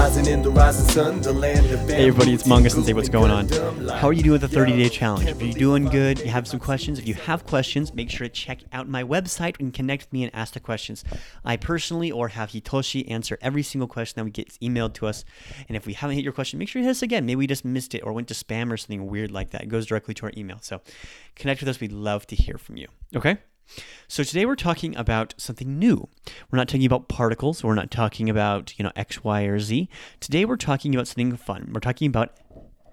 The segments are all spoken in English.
rising in the rising sun, the land of Hey everybody, it's Manga Sensei. What's going on? How are you doing with the 30 day challenge? If you're doing good, you have some questions. If you have questions, make sure to check out my website and connect with me and ask the questions. I personally or have Hitoshi answer every single question that we get emailed to us. And if we haven't hit your question, make sure you hit us again. Maybe we just missed it or went to spam or something weird like that. It goes directly to our email. So connect with us. We'd love to hear from you. Okay? So today we're talking about something new. We're not talking about particles. We're not talking about, you know, X, Y, or Z. Today we're talking about something fun. We're talking about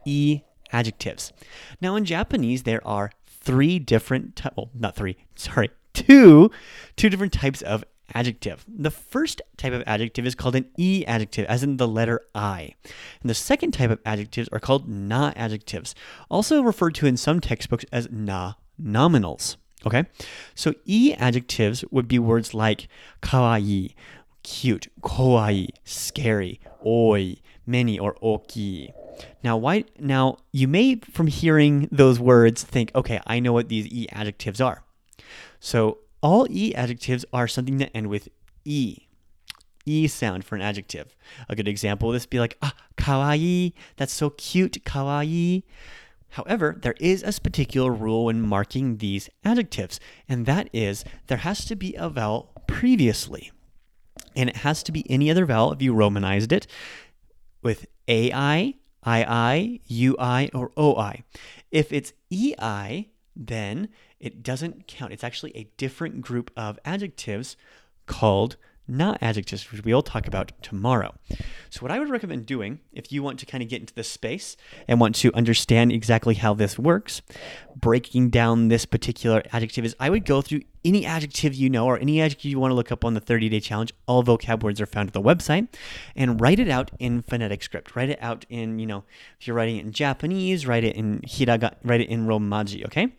E adjectives. Now in Japanese, there are three different, ty- well, not three, sorry, two, two different types of adjective. The first type of adjective is called an E adjective, as in the letter I. And the second type of adjectives are called na adjectives, also referred to in some textbooks as na nominals. Okay, so e adjectives would be words like kawaii, cute, kowai, scary, oi, many, or oki. Now, why? Now, you may, from hearing those words, think, okay, I know what these e adjectives are. So, all e adjectives are something that end with e. E sound for an adjective. A good example of this would be like, ah, kawaii, that's so cute, kawaii. However, there is a particular rule when marking these adjectives, and that is there has to be a vowel previously. And it has to be any other vowel if you romanized it with AI, II, UI, or OI. If it's EI, then it doesn't count. It's actually a different group of adjectives called na adjectives, which we'll talk about tomorrow. So, what I would recommend doing, if you want to kind of get into this space and want to understand exactly how this works, breaking down this particular adjective is I would go through any adjective you know or any adjective you want to look up on the 30 day challenge. All vocab words are found at the website and write it out in phonetic script. Write it out in, you know, if you're writing it in Japanese, write it in hiragana, write it in romaji, okay?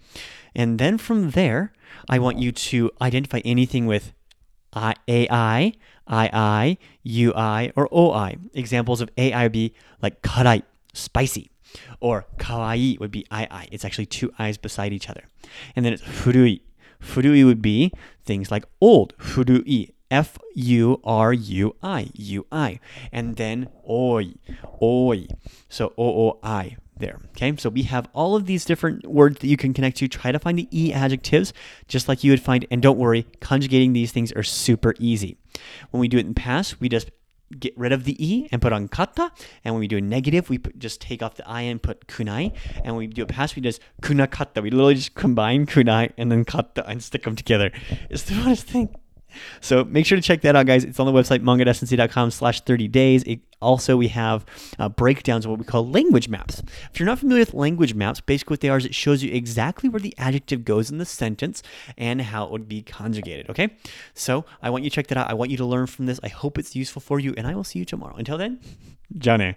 And then from there, I want you to identify anything with I, AI, II, UI, or OI. Examples of AI would be like karai, spicy, or kawaii would be II. It's actually two eyes beside each other. And then it's furui. Furui would be things like old, furui, F U R U I, U I. And then oi, oi. So O O I there. Okay, so we have all of these different words that you can connect to. Try to find the E adjectives, just like you would find, and don't worry, conjugating these things are super easy. When we do it in past, we just get rid of the E and put on katta. And when we do a negative, we put, just take off the I and put kunai. And when we do a past, we just kunakatta. We literally just combine kunai and then katta and stick them together. It's the funnest thing. So make sure to check that out, guys. It's on the website, manga.sensei.com slash 30 days. Also, we have uh, breakdowns of what we call language maps. If you're not familiar with language maps, basically what they are is it shows you exactly where the adjective goes in the sentence and how it would be conjugated, okay? So I want you to check that out. I want you to learn from this. I hope it's useful for you, and I will see you tomorrow. Until then, Johnny.